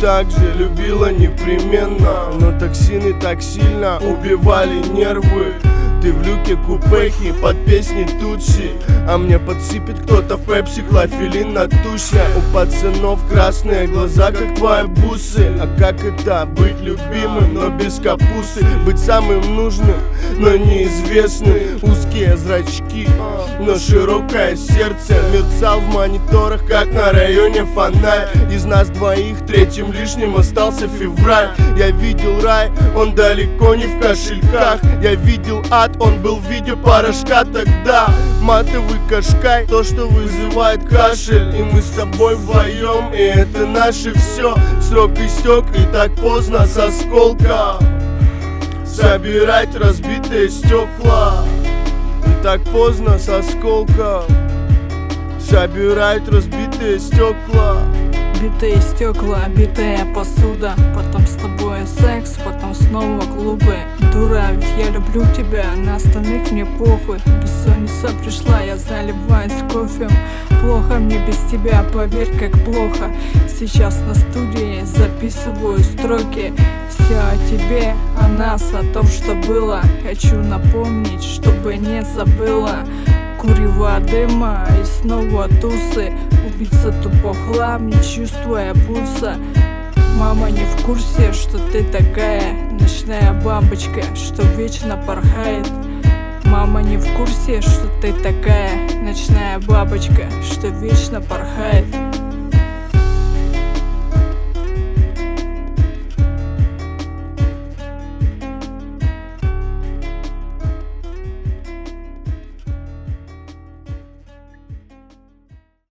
так же любила непременно. Но токсины так сильно убивали нервы ты в люке купехи под песни Тутси. А мне подсыпет кто-то в пепси клофелин на тусе. У пацанов красные глаза, как твои бусы. А как это быть любимым, но без капусты? Быть самым нужным, но неизвестным. Узкие зрачки, но широкое сердце. Мерцал в мониторах, как на районе фонарь. Из нас двоих третьим лишним остался февраль. Я видел рай, он далеко не в кошельках. Я видел ад, он был в виде порошка тогда. Матовый кашкай, то, что вызывает кашель. И мы с тобой вдвоем, и это наше все Срок истек, и так поздно со сколка Собирать разбитые стекла И так поздно со сколка Собирать разбитые стекла Битые стекла, битая посуда. Потом с тобой секс, потом снова клубы Дура, ведь я люблю тебя, на остальных мне похуй. Бессонница пришла, я заливаюсь кофе Плохо мне без тебя, поверь, как плохо. Сейчас на студии записываю строки. Все о тебе, о нас, о том, что было. Хочу напомнить, чтобы не забыла. Курева дыма и снова тусы. Убийца тупо хлам, не чувствуя пульса Мама не в курсе, что ты такая Ночная бабочка, что вечно порхает. Мама не в курсе, что ты такая Ночная бабочка, что вечно порхает